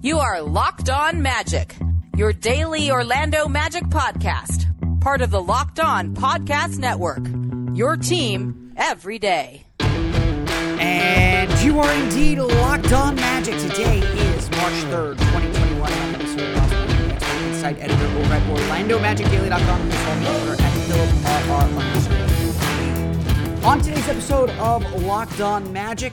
You are Locked On Magic, your daily Orlando Magic podcast, part of the Locked On Podcast Network. Your team every day. And you are indeed locked on magic. Today is March 3rd, 2021. I'm Minnesota Gospel Insight Editor over at OrlandoMagicDaily.com and follow at Philip On today's episode of Locked On Magic,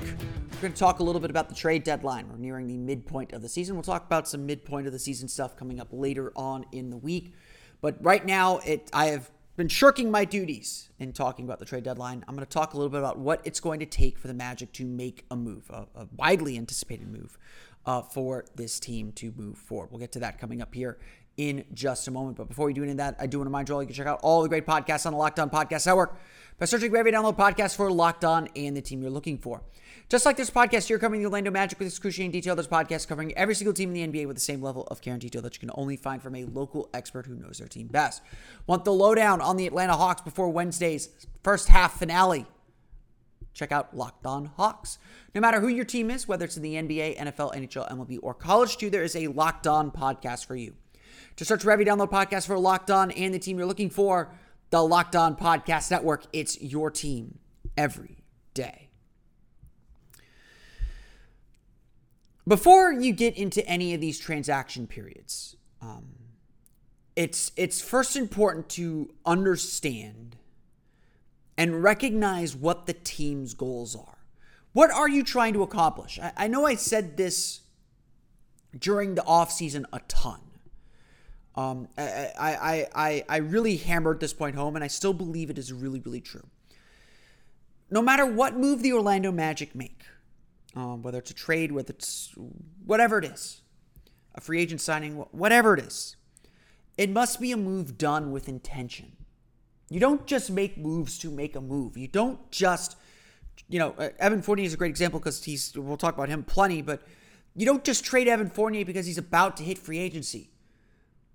going to talk a little bit about the trade deadline. We're nearing the midpoint of the season. We'll talk about some midpoint of the season stuff coming up later on in the week. But right now, it I have been shirking my duties in talking about the trade deadline. I'm going to talk a little bit about what it's going to take for the Magic to make a move, a, a widely anticipated move uh, for this team to move forward. We'll get to that coming up here in just a moment. But before we do any of that, I do want to remind you all you can check out all the great podcasts on the Locked On Podcast Network by searching for every download podcast for Locked On and the team you're looking for. Just like this podcast, you're covering the Orlando Magic with excruciating detail. This podcast covering every single team in the NBA with the same level of care and detail that you can only find from a local expert who knows their team best. Want the lowdown on the Atlanta Hawks before Wednesday's first half finale? Check out Locked On Hawks. No matter who your team is, whether it's in the NBA, NFL, NHL, MLB, or college too, there is a Locked On podcast for you. To search for every download podcast for Locked On and the team you're looking for, the Locked On Podcast Network. It's your team every day. Before you get into any of these transaction periods, um, it's it's first important to understand and recognize what the team's goals are. What are you trying to accomplish? I, I know I said this during the offseason a ton. Um, I, I, I, I really hammered this point home, and I still believe it is really, really true. No matter what move the Orlando Magic make, um, whether it's a trade, whether it's whatever it is, a free agent signing, whatever it is. It must be a move done with intention. You don't just make moves to make a move. You don't just, you know, uh, Evan Fournier is a great example because he's, we'll talk about him plenty, but you don't just trade Evan Fournier because he's about to hit free agency.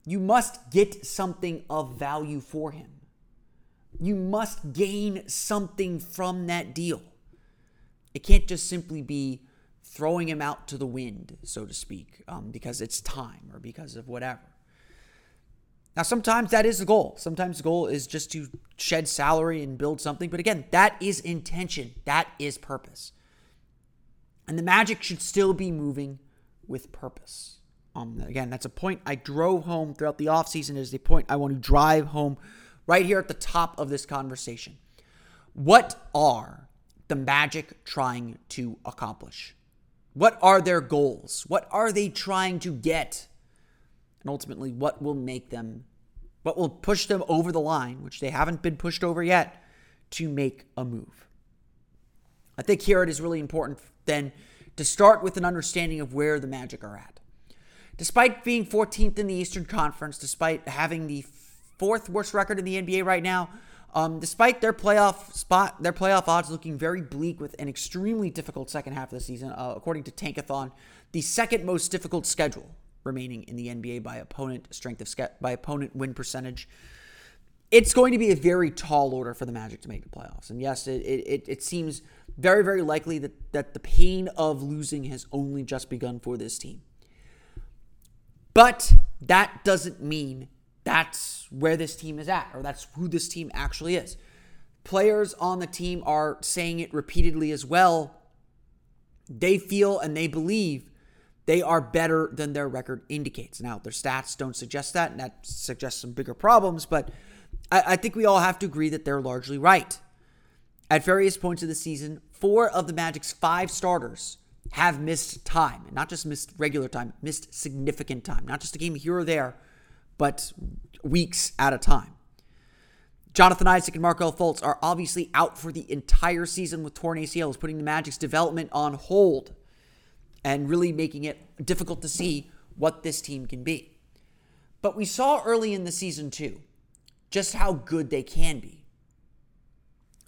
You must get something of value for him. You must gain something from that deal. It can't just simply be throwing him out to the wind, so to speak, um, because it's time or because of whatever. Now, sometimes that is the goal. Sometimes the goal is just to shed salary and build something. But again, that is intention, that is purpose. And the Magic should still be moving with purpose. Um, again, that's a point I drove home throughout the offseason, is the point I want to drive home right here at the top of this conversation. What are the Magic trying to accomplish? What are their goals? What are they trying to get? And ultimately, what will make them, what will push them over the line, which they haven't been pushed over yet, to make a move? I think here it is really important then to start with an understanding of where the Magic are at. Despite being 14th in the Eastern Conference, despite having the fourth worst record in the NBA right now, um, despite their playoff spot, their playoff odds looking very bleak with an extremely difficult second half of the season, uh, according to Tankathon, the second most difficult schedule remaining in the NBA by opponent strength of ske- by opponent win percentage. It's going to be a very tall order for the Magic to make the playoffs, and yes, it it, it seems very very likely that that the pain of losing has only just begun for this team. But that doesn't mean that's where this team is at, or that's who this team actually is. Players on the team are saying it repeatedly as well. They feel and they believe they are better than their record indicates. Now, their stats don't suggest that, and that suggests some bigger problems, but I, I think we all have to agree that they're largely right. At various points of the season, four of the Magic's five starters have missed time, and not just missed regular time, missed significant time, not just a game here or there but weeks at a time. Jonathan Isaac and Markelle Fultz are obviously out for the entire season with torn ACLs, putting the Magic's development on hold and really making it difficult to see what this team can be. But we saw early in the season, too, just how good they can be.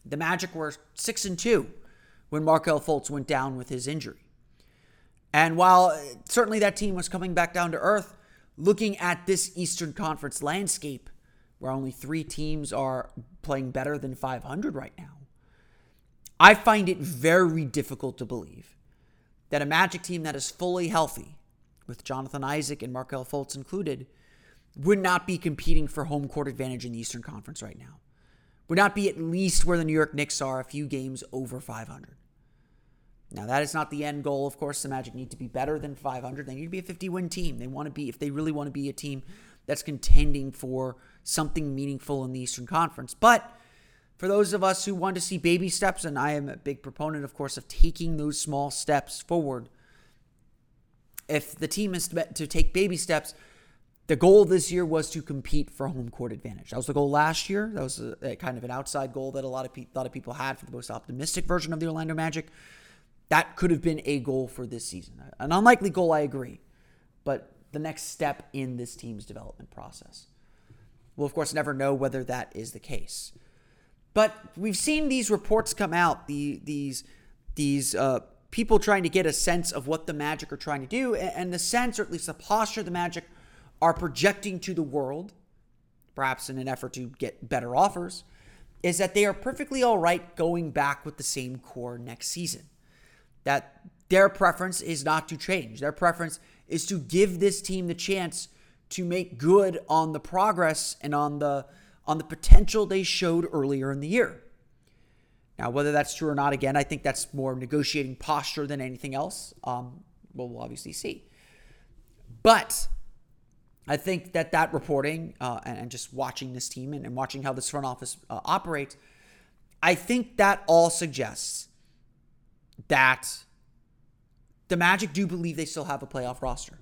The Magic were 6 and 2 when Markelle Fultz went down with his injury. And while uh, certainly that team was coming back down to earth, looking at this Eastern Conference landscape where only three teams are playing better than 500 right now, I find it very difficult to believe that a Magic team that is fully healthy with Jonathan Isaac and Markelle Fultz included, would not be competing for home court advantage in the Eastern Conference right now. Would not be at least where the New York Knicks are, a few games over 500. Now, that is not the end goal. Of course, the Magic need to be better than 500. They need to be a 50 win team. They want to be, if they really want to be a team that's contending for something meaningful in the Eastern Conference. But for those of us who want to see baby steps, and I am a big proponent, of course, of taking those small steps forward, if the team is to take baby steps, the goal this year was to compete for home court advantage. That was the goal last year. That was a, a kind of an outside goal that a lot of, pe- a lot of people had for the most optimistic version of the Orlando Magic. That could have been a goal for this season. An unlikely goal, I agree, but the next step in this team's development process. We'll, of course, never know whether that is the case. But we've seen these reports come out, the, these, these uh, people trying to get a sense of what the Magic are trying to do, and the sense, or at least the posture the Magic are projecting to the world, perhaps in an effort to get better offers, is that they are perfectly all right going back with the same core next season. That their preference is not to change. Their preference is to give this team the chance to make good on the progress and on the on the potential they showed earlier in the year. Now, whether that's true or not, again, I think that's more negotiating posture than anything else. Um, well, we'll obviously see. But I think that that reporting uh, and, and, just watching this team and, and, watching how this front office uh, operates, I think that all suggests that the Magic do believe they still have a playoff roster.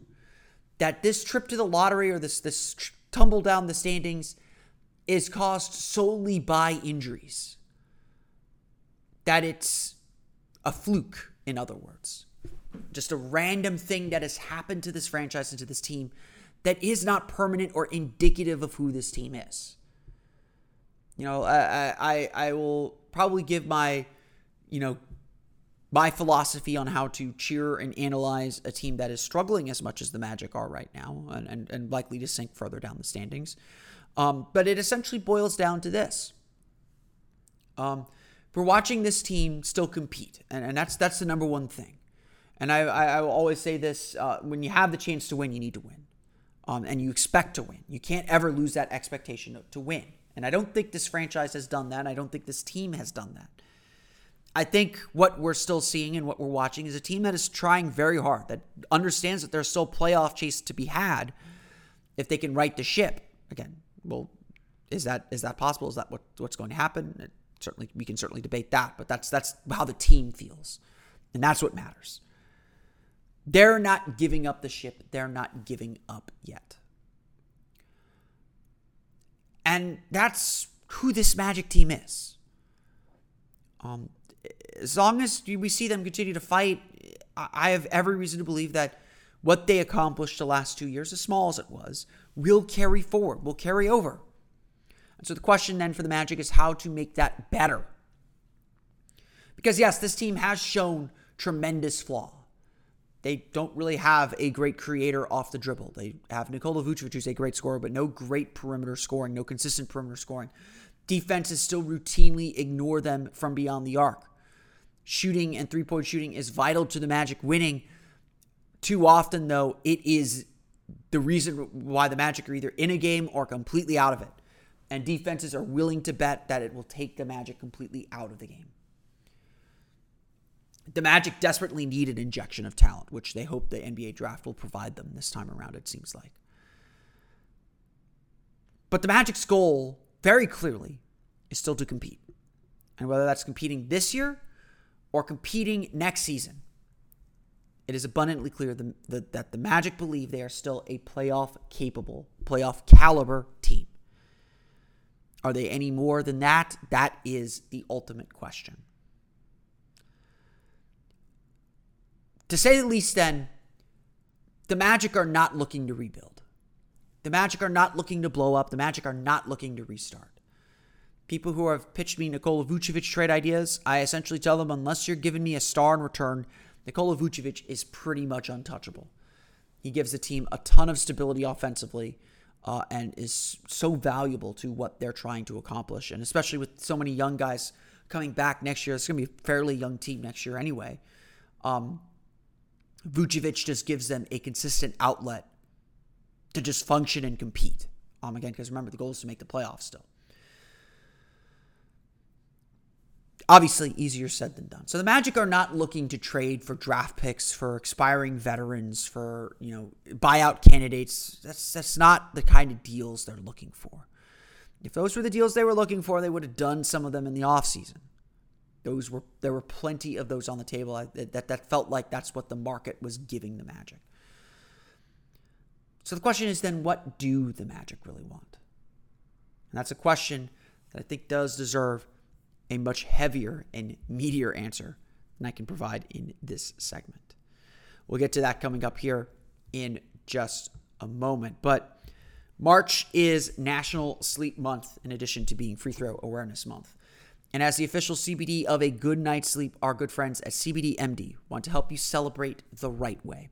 That this trip to the lottery or this this tumble down the standings is caused solely by injuries. That it's a fluke, in other words. Just a random thing that has happened to this franchise and to this team that is not permanent or indicative of who this team is. You know, I I, I will probably give my, you know, my philosophy on how to cheer and analyze a team that is struggling as much as the Magic are right now and, and, and likely to sink further down the standings. Um, but it essentially boils down to this. Um, we're watching this team still compete, and, and that's that's the number one thing. And I, I, I will always say this: uh, when you have the chance to win, you need to win, um, and you expect to win. You can't ever lose that expectation to, to win. And I don't think this franchise has done that. I don't think this team has done that. I think what we're still seeing and what we're watching is a team that is trying very hard, that understands that there's still playoff chase to be had if they can right the ship. Again, well, is that is that possible? Is that what, what's going to happen? It certainly, we can certainly debate that, but that's that's how the team feels, and that's what matters. They're not giving up the ship. They're not giving up yet, and that's who this Magic team is. Um, as long as we see them continue to fight, I have every reason to believe that what they accomplished the last two years, as small as it was, will carry forward, will carry over. And so the question then for the Magic is how to make that better. Because, yes, this team has shown tremendous flaw. They don't really have a great creator off the dribble. They have Nikola Vucevic, who's a great scorer, but no great perimeter scoring, no consistent perimeter scoring. Defenses still routinely ignore them from beyond the arc shooting and three point shooting is vital to the Magic winning. Too often, though, it is the reason why the Magic are either in a game or completely out of it. And defenses are willing to bet that it will take the Magic completely out of the game. The Magic desperately need an injection of talent, which they hope the NBA draft will provide them this time around, it seems like. But the Magic's goal, very clearly, is still to compete. And whether that's competing this year or competing next season, it is abundantly clear the, the, that the Magic believe they are still a playoff capable, playoff caliber team. Are they any more than that? That is the ultimate question. To say the least, then, the Magic are not looking to rebuild. The Magic are not looking to blow up. The Magic are not looking to restart people who have pitched me Nikola Vucevic trade ideas, I essentially tell them unless you're giving me a star in return, Nikola Vucevic is pretty much untouchable. He gives the team a ton of stability offensively uh, and is so valuable to what they're trying to accomplish. And especially with so many young guys coming back next year, it's going to be a fairly young team next year anyway. Um, Vucevic just gives them a consistent outlet to just function and compete. Um, again, because remember, the goal is to make the playoffs still. Obviously, easier said than done. So the Magic are not looking to trade for draft picks, for expiring veterans, for you know buyout candidates. That's that's not the kind of deals they're looking for. If those were the deals they were looking for, they would have done some of them in the offseason. Those were there were plenty of those on the table. I, that that felt like that's what the market was giving the Magic. So the question is then, what do the Magic really want? And that's a question that I think does deserve a much heavier and meatier answer than I can provide in this segment. We'll get to that coming up here in just a moment. But March is National Sleep Month, in addition to being Free Throw Awareness Month. And as the official CBD of a good night's sleep, our good friends at CBD MD want to help you celebrate the right way.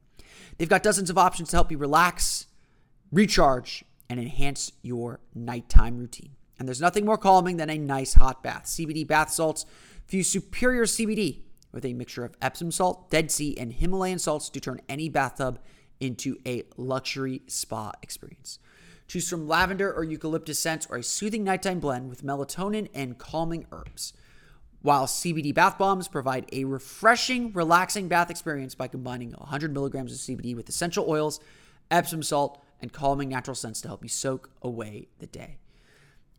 They've got dozens of options to help you relax, recharge, and enhance your nighttime routine. And there's nothing more calming than a nice hot bath. CBD bath salts fuse superior CBD with a mixture of Epsom salt, Dead Sea, and Himalayan salts to turn any bathtub into a luxury spa experience. Choose from lavender or eucalyptus scents or a soothing nighttime blend with melatonin and calming herbs. While CBD bath bombs provide a refreshing, relaxing bath experience by combining 100 milligrams of CBD with essential oils, Epsom salt, and calming natural scents to help you soak away the day.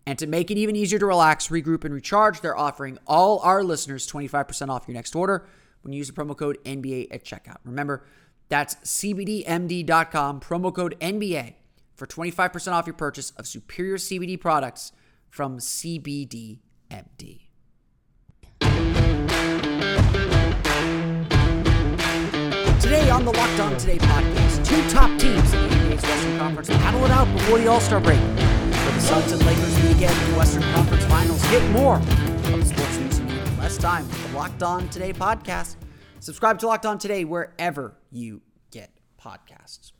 And to make it even easier to relax, regroup, and recharge, they're offering all our listeners 25% off your next order when you use the promo code NBA at checkout. Remember, that's CBDMD.com, promo code NBA for 25% off your purchase of superior CBD products from CBDMD. Today on the Locked On Today podcast, two top teams in the NBA's Western Conference battle it out before the All Star break. For the Suns and Lakers again in the Western Conference Finals. Get more of the sports news you need in less time with the Locked On Today podcast. Subscribe to Locked On Today wherever you get podcasts.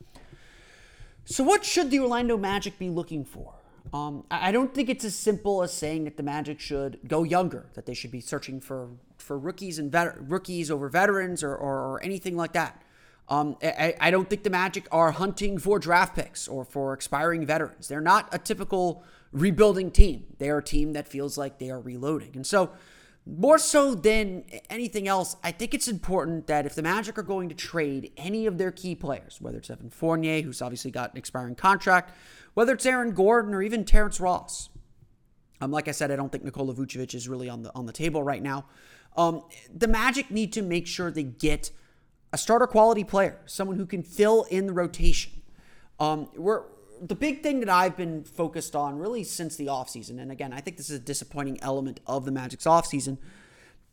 So, what should the Orlando Magic be looking for? Um, I don't think it's as simple as saying that the Magic should go younger, that they should be searching for for rookies and vet- rookies over veterans or, or, or anything like that. Um, I, I, don't think the Magic are hunting for draft picks or for expiring veterans. They're not a typical rebuilding team. They are a team that feels like they are reloading. And so, more so than anything else, I think it's important that if the Magic are going to trade any of their key players, whether it's Evan Fournier, who's obviously got an expiring contract, whether it's Aaron Gordon or even Terrence Ross, um, like I said, I don't think Nikola Vucevic is really on the on the table right now. Um, the Magic need to make sure they get a starter quality player, someone who can fill in the rotation. Um, we're the big thing that I've been focused on really since the offseason, and again, I think this is a disappointing element of the Magic's offseason,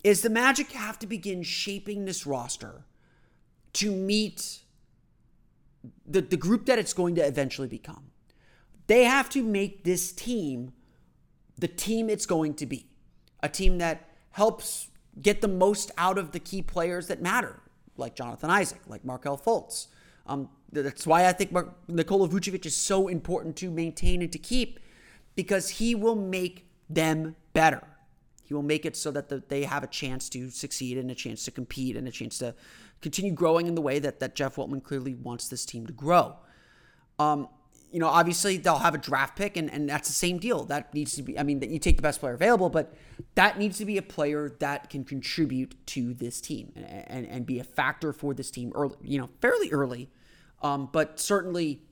is the Magic have to begin shaping this roster to meet the, the group that it's going to eventually become. They have to make this team the team it's going to be. A team that helps get the most out of the key players that matter, like Jonathan Isaac, like Markelle Fultz. Um, that's why I think Mar- Nikola Vucevic is so important to maintain and to keep because he will make them better. He will make it so that the, they have a chance to succeed and a chance to compete and a chance to continue growing in the way that, that Jeff Weltman clearly wants this team to grow. Um, you know, obviously they'll have a draft pick, and, and that's the same deal. That needs to be, I mean, that you take the best player available, but that needs to be a player that can contribute to this team and, and, and be a factor for this team early, you know, fairly early, um, but certainly,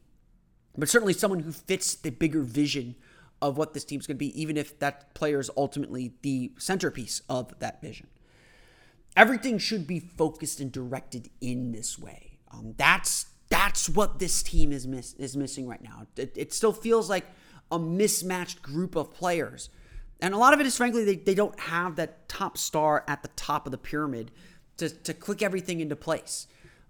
but certainly someone who fits the bigger vision of what this team's going to be, even if that player is ultimately the centerpiece of that vision. Everything should be focused and directed in this way. Um, that's that's what this team is miss, is missing right now. It, it, still feels like a mismatched group of players. And a lot of it is frankly they, they don't have that top star at the top of the pyramid to, to click everything into place.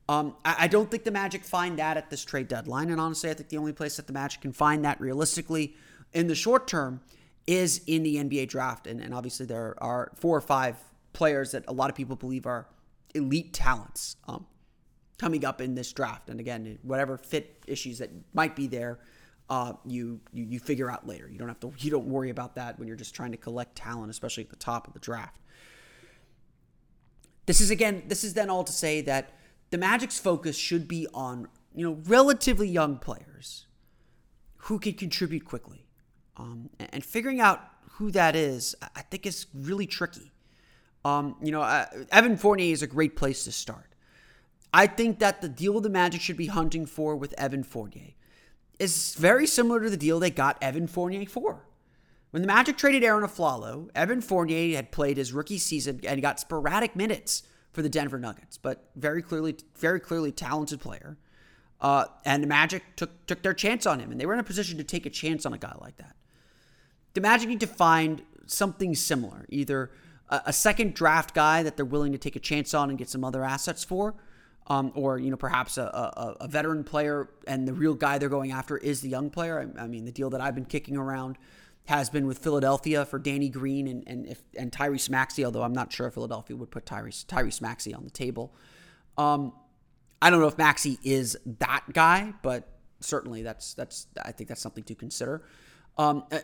Um, I, I, don't think the Magic find that at this trade deadline. And honestly, I think the only place that the Magic can find that realistically in the short term is in the NBA draft. And, and obviously, there are four or five players that a lot of people believe are elite talents. Um, coming up in this draft. And again, whatever fit issues that might be there, uh, you, you you figure out later. You don't have to you don't worry about that when you're just trying to collect talent, especially at the top of the draft. This is again, this is then all to say that the Magic's focus should be on, you know, relatively young players who can contribute quickly. Um, and figuring out who that is, I think is really tricky. Um, you know, uh, Evan Fournier is a great place to start. I think that the deal the Magic should be hunting for with Evan Fournier is very similar to the deal they got Evan Fournier for. When the Magic traded Arron Afflalo, Evan Fournier had played his rookie season and got sporadic minutes for the Denver Nuggets, but very clearly, very clearly talented player. Uh, and the Magic took took their chance on him, and they were in a position to take a chance on a guy like that. The Magic need to find something similar, either a, a second draft guy that they're willing to take a chance on and get some other assets for, um, or you know perhaps a, a, a, veteran player and the real guy they're going after is the young player. I, I, mean, the deal that I've been kicking around has been with Philadelphia for Danny Green and and if, and Tyrese Maxey, although I'm not sure if Philadelphia would put Tyrese Tyrese Maxey on the table. Um, I don't know if Maxey is that guy, but certainly that's that's I think that's something to consider. Um, uh,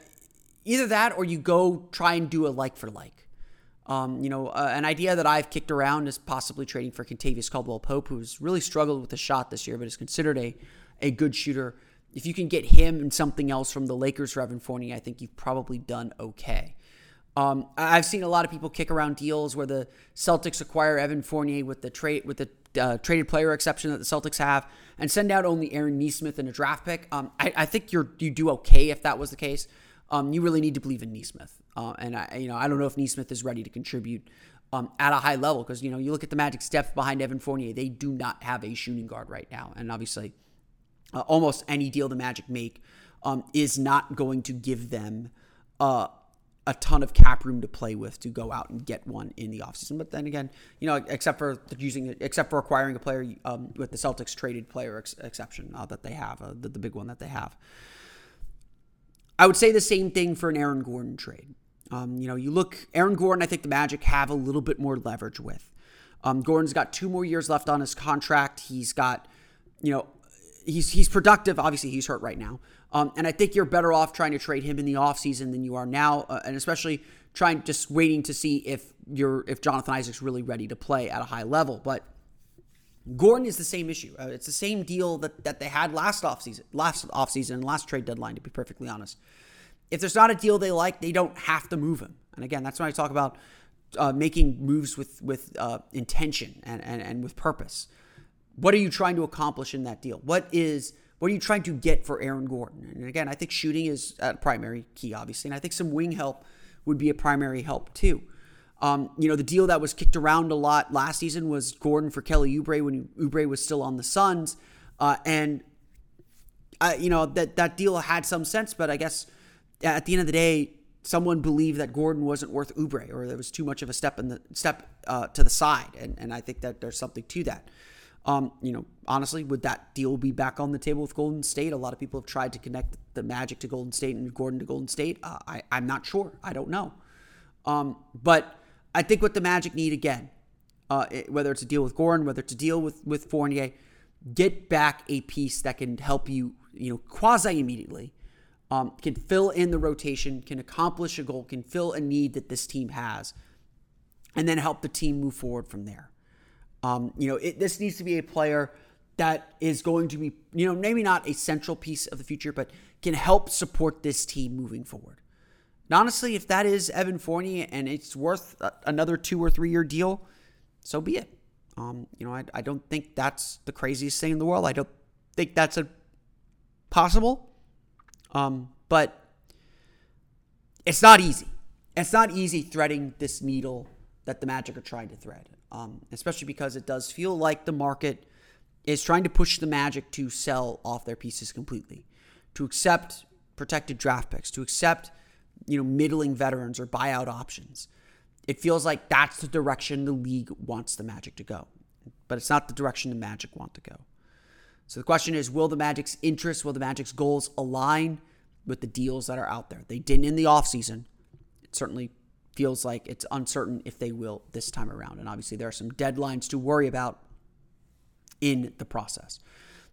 either that or you go try and do a like for like. Um, you know, uh, an idea that I've kicked around is possibly trading for Kentavious Caldwell Pope, who's really struggled with the shot this year, but is considered a, a good shooter. If you can get him and something else from the Lakers for Evan Fournier, I think you've probably done okay. Um, I've seen a lot of people kick around deals where the Celtics acquire Evan Fournier with the trade with the uh, traded player exception that the Celtics have, and send out only Aaron Nesmith in a draft pick. Um, I, I, think you do okay if that was the case. Um, you really need to believe in Nesmith. Uh, and I, you know, I don't know if Nesmith is ready to contribute um, at a high level because you know you look at the Magic's depth behind Evan Fournier, they do not have a shooting guard right now, and obviously, uh, almost any deal the Magic make um, is not going to give them uh, a ton of cap room to play with to go out and get one in the offseason. But then again, you know, except for using except for acquiring a player um, with the Celtics traded player ex- exception uh, that they have, uh, the, the big one that they have. I would say the same thing for an Aaron Gordon trade. Um, you know, you look, Aaron Gordon, I think the Magic have a little bit more leverage with. Um, Gordon's got two more years left on his contract. He's got, you know, he's he's productive. Obviously, he's hurt right now. Um, and I think you're better off trying to trade him in the offseason than you are now, uh, and especially trying just waiting to see if you're if Jonathan Isaac's really ready to play at a high level. But Gordon is the same issue. Uh, it's the same deal that, that they had last offseason, last offseason, last trade deadline, to be perfectly honest if there's not a deal they like, they don't have to move him. And again, that's when I talk about uh, making moves with with uh, intention and, and and with purpose. What are you trying to accomplish in that deal? What is what are you trying to get for Aaron Gordon? And again, I think shooting is a primary key, obviously, and I think some wing help would be a primary help too. Um, you know, the deal that was kicked around a lot last season was Gordon for Kelly Oubre when Oubre was still on the Suns, uh, and uh, you know that that deal had some sense, but I guess at the end of the day, someone believed that Gordon wasn't worth Oubre or there was too much of a step in the step uh, to the side, and and I think that there's something to that. Um, you know, honestly, would that deal be back on the table with Golden State? A lot of people have tried to connect the Magic to Golden State and Gordon to Golden State. Uh, I I'm not sure. I don't know. Um, but I think what the Magic need again, uh, it, whether it's a deal with Gordon, whether it's a deal with with Fournier, get back a piece that can help you, you know, quasi immediately um, can fill in the rotation, can accomplish a goal, can fill a need that this team has, and then help the team move forward from there. Um, you know, it, this needs to be a player that is going to be, you know, maybe not a central piece of the future, but can help support this team moving forward. And honestly, if that is Evan Fournier and it's worth another two or three year deal, so be it. Um, you know, I, I don't think that's the craziest thing in the world. I don't think that's a possible. Um, but it's not easy. It's not easy threading this needle that the Magic are trying to thread, um, especially because it does feel like the market is trying to push the Magic to sell off their pieces completely, to accept protected draft picks, to accept you know middling veterans or buyout options. It feels like that's the direction the league wants the Magic to go, but it's not the direction the Magic want to go. So the question is will the Magic's interests, will the Magic's goals align with the deals that are out there? They didn't in the offseason. It certainly feels like it's uncertain if they will this time around. And obviously, there are some deadlines to worry about in the process.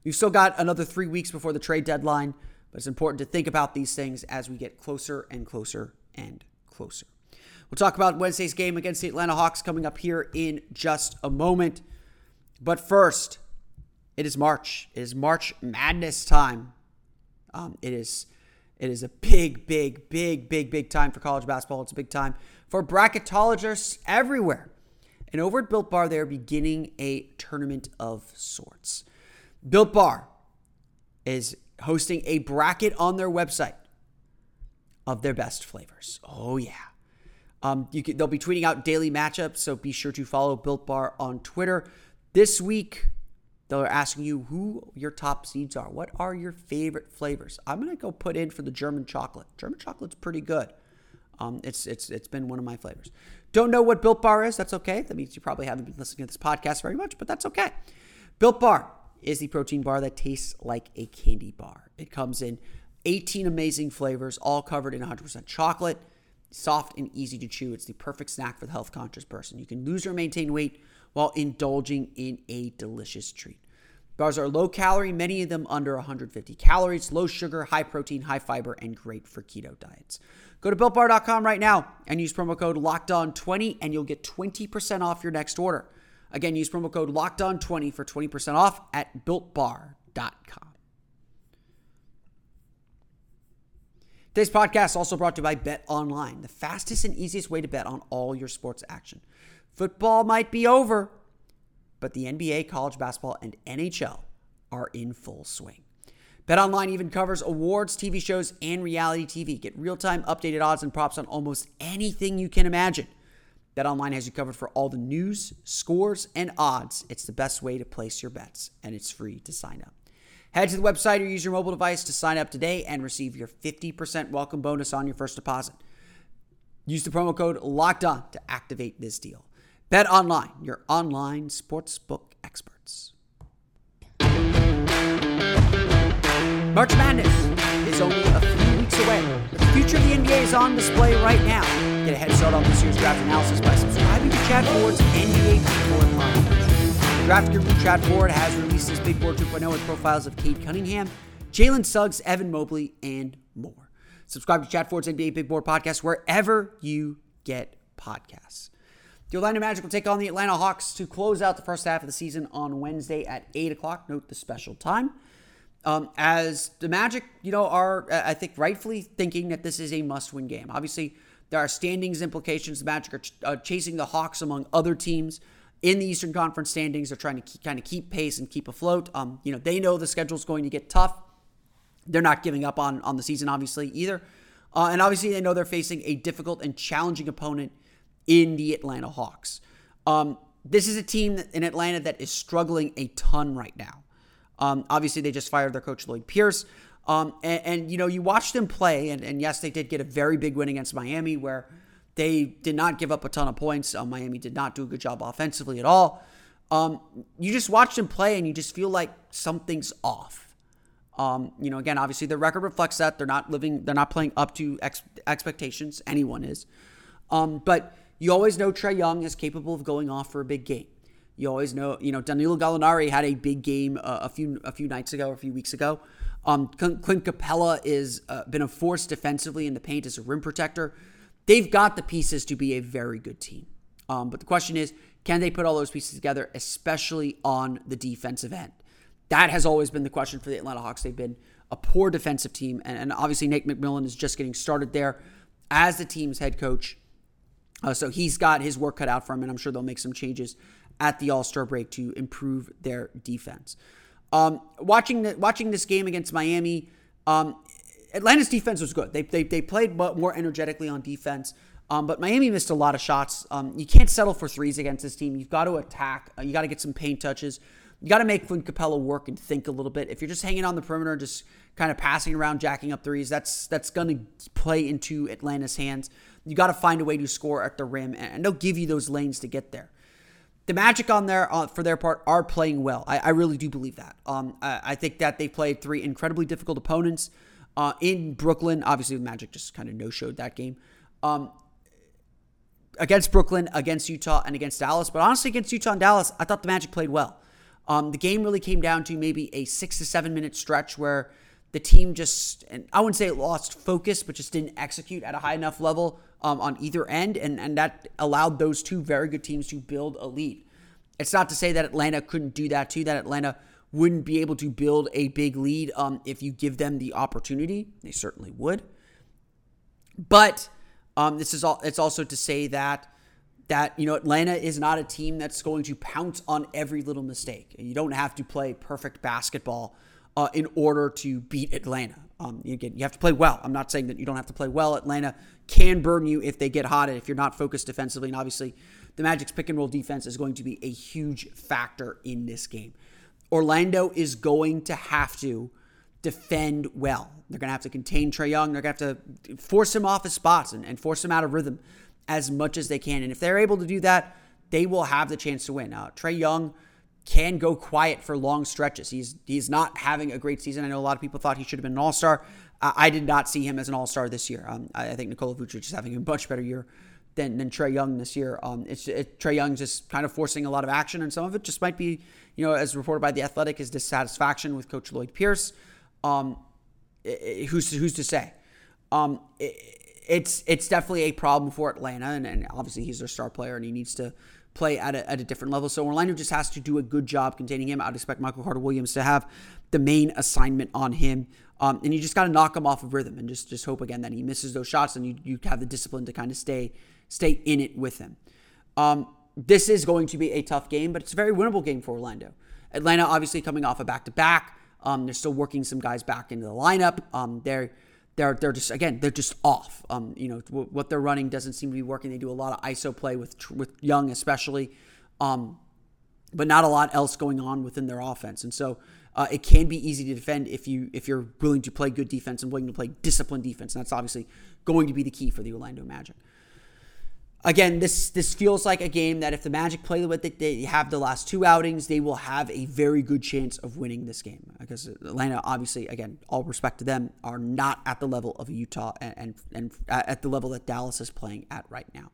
You've still got another three weeks before the trade deadline, but it's important to think about these things as we get closer and closer and closer. We'll talk about Wednesday's game against the Atlanta Hawks coming up here in just a moment. But first, it is March. It is March Madness time. Um, it is it is a big, big, big, big, big time for college basketball. It's a big time for bracketologists everywhere. And over at Built Bar, they're beginning a tournament of sorts. Built Bar is hosting a bracket on their website of their best flavors. Oh yeah. Um, you can, they'll be tweeting out daily matchups, so be sure to follow Built Bar on Twitter. This week, they're asking you who your top seeds are. What are your favorite flavors? I'm gonna go put in for the German chocolate. German chocolate's pretty good. Um, it's it's it's been one of my flavors. Don't know what Built Bar is? That's okay. That means you probably haven't been listening to this podcast very much, but that's okay. Built Bar is the protein bar that tastes like a candy bar. It comes in 18 amazing flavors, all covered in 100% chocolate. Soft and easy to chew. It's the perfect snack for the health conscious person. You can lose or maintain weight while indulging in a delicious treat. Bars are low calorie, many of them under 150 calories, low sugar, high protein, high fiber, and great for keto diets. Go to builtbar.com right now and use promo code LOCKEDON20 and you'll get 20% off your next order. Again, use promo code LOCKEDON20 for 20% off at builtbar.com. Today's podcast also brought to you by Bet Online, the fastest and easiest way to bet on all your sports action. Football might be over, but the NBA, college basketball, and NHL are in full swing. BetOnline even covers awards, TV shows, and reality TV. Get real-time updated odds and props on almost anything you can imagine. BetOnline has you covered for all the news, scores, and odds. It's the best way to place your bets, and it's free to sign up. Head to the website or use your mobile device to sign up today and receive your 50% welcome bonus on your first deposit. Use the promo code LOCKED ON to activate this deal. Bet online, your online sportsbook experts. March Madness is only a few weeks away, the future of the NBA is on display right now. Get a head start on this year's draft analysis by subscribing to Chad Ford's NBA Big Board podcast. Draft guru Chad Ford has released his Big Board 2.0 with profiles of Cade Cunningham, Jalen Suggs, Evan Mobley, and more. Subscribe to Chad Ford's NBA Big Board podcast wherever you get podcasts. The Orlando Magic will take on the Atlanta Hawks to close out the first half of the season on Wednesday at 8 o'clock. Note the special time. Um, as the Magic, you know, are, I think, rightfully thinking that this is a must win game. Obviously, there are standings implications. The Magic are ch- uh, chasing the Hawks among other teams in the Eastern Conference standings. They're trying to keep, kind of keep pace and keep afloat. Um, you know, they know the schedule is going to get tough. They're not giving up on, on the season, obviously, either. Uh, and obviously, they know they're facing a difficult and challenging opponent in the Atlanta Hawks. Um, this is a team in Atlanta that is struggling a ton right now. Um, obviously, they just fired their coach, Lloyd Pierce. Um, and, and, you know, you watch them play, and, and, yes, they did get a very big win against Miami where they did not give up a ton of points. Uh, Miami did not do a good job offensively at all. Um, you just watch them play, and you just feel like something's off. Um, you know, again, obviously, their record reflects that they're not living, they're not playing up to ex- expectations. Anyone is, um, but you always know Trae Young is capable of going off for a big game. You always know, you know, Danilo Gallinari had a big game uh, a few a few nights ago, a few weeks ago. Um, Clint Capela is uh, been a force defensively in the paint as a rim protector. They've got the pieces to be a very good team. Um, but the question is, can they put all those pieces together, especially on the defensive end? That has always been the question for the Atlanta Hawks. They've been a poor defensive team, and, and obviously Nate McMillan is just getting started there as the team's head coach. Uh, so he's got his work cut out for him, and I'm sure they'll make some changes at the All Star break to improve their defense. Um, watching the, watching this game against Miami, um, Atlanta's defense was good. They, they, they played more energetically on defense, um, but Miami missed a lot of shots. Um, you can't settle for threes against this team. You've got to attack. Uh, you got to get some paint touches. You got to make Clint Capela work and think a little bit. If you're just hanging on the perimeter, just kind of passing around, jacking up threes, that's that's going to play into Atlanta's hands. You got to find a way to score at the rim, and they'll give you those lanes to get there the Magic on their uh, for their part are playing well. I, I really do believe that. Um, I, I, think that they played three incredibly difficult opponents uh, in Brooklyn. Obviously, the Magic just kind of no showed that game. Um, against Brooklyn, against Utah, and against Dallas. But honestly, against Utah and Dallas, I thought the Magic played well. Um, the game really came down to maybe a six to seven minute stretch where the team just, and I wouldn't say it lost focus, but just didn't execute at a high enough level um, on either end, and, and that allowed those two very good teams to build a lead. it's not to say that Atlanta couldn't do that too, that Atlanta wouldn't be able to build a big lead um, if you give them the opportunity. They certainly would. But um, this is all. It's also to say that that you know Atlanta is not a team that's going to pounce on every little mistake. You don't have to play perfect basketball uh, in order to beat Atlanta. Um, you, you have to play well. I'm not saying that you don't have to play well. Atlanta can burn you if they get hot and if you're not focused defensively. And obviously, the Magic's pick and roll defense is going to be a huge factor in this game. Orlando is going to have to defend well. They're going to have to contain Trae Young. They're going to have to force him off his spots and, and, force him out of rhythm as much as they can. And if they're able to do that, they will have the chance to win. Now, Trae Young can go quiet for long stretches. He's he's not having a great season. I know a lot of people thought he should have been an All Star. Uh, I did not see him as an All Star this year. Um, I, I, think Nikola Vucevic is having a much better year than than Trae Young this year. Um, it's it, Trae Young just kind of forcing a lot of action, and some of it just might be, you know, as reported by the Athletic, his dissatisfaction with Coach Lloyd Pierce. Um, who's who's to say? Um, it's it's definitely a problem for Atlanta, and, and obviously he's their star player, and he needs to play at a, at a different level. So Orlando just has to do a good job containing him. I'd expect Michael Carter Williams to have the main assignment on him. Um, and you just got to knock him off of rhythm and just just hope again that he misses those shots and you, you have the discipline to kind of stay stay in it with him. Um, this is going to be a tough game, but it's a very winnable game for Orlando. Atlanta obviously coming off a back to back. They're still working some guys back into the lineup. Um, they're they're they're just again they're just off. Um, you know w- what they're running doesn't seem to be working. They do a lot of ISO play with with Young especially, um, but not a lot else going on within their offense. And so uh, it can be easy to defend if you if you're willing to play good defense and willing to play disciplined defense. And that's obviously going to be the key for the Orlando Magic again, this this feels like a game that if the Magic play the way they have the last two outings, they will have a very good chance of winning this game. Because Atlanta, obviously, again, all respect to them, are not at the level of Utah and and, and at the level that Dallas is playing at right now.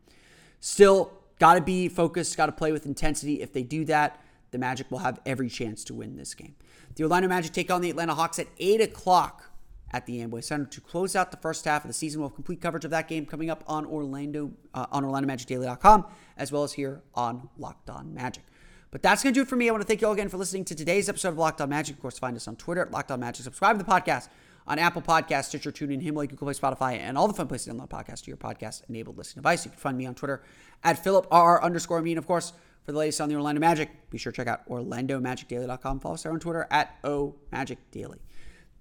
Still, got to be focused, got to play with intensity. If they do that, the Magic will have every chance to win this game. The Orlando Magic take on the Atlanta Hawks at eight o'clock at the Amway Center to close out the first half of the season. We'll have complete coverage of that game coming up on Orlando uh, on OrlandoMagicDaily.com as well as here on Locked On Magic. But that's going to do it for me. I want to thank you all again for listening to today's episode of Locked On Magic. Of course, find us on Twitter at Locked On Magic. Subscribe to the podcast on Apple Podcasts, Stitcher, TuneIn, Himalaya, Google Play, Spotify, and all the fun places to download podcasts to your podcast-enabled listening device. You can find me on Twitter at PhilipRR underscore me. And, of course, for the latest on the Orlando Magic, be sure to check out OrlandoMagicDaily.com. Follow us there on Twitter at OMagicDaily.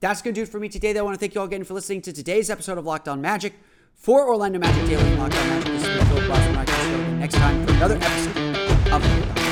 That's going to do it for me today. Though. I want to thank you all again for listening to today's episode of Locked On Magic. For Orlando Magic Daily Locked On Magic, this is Philip Next time for another episode of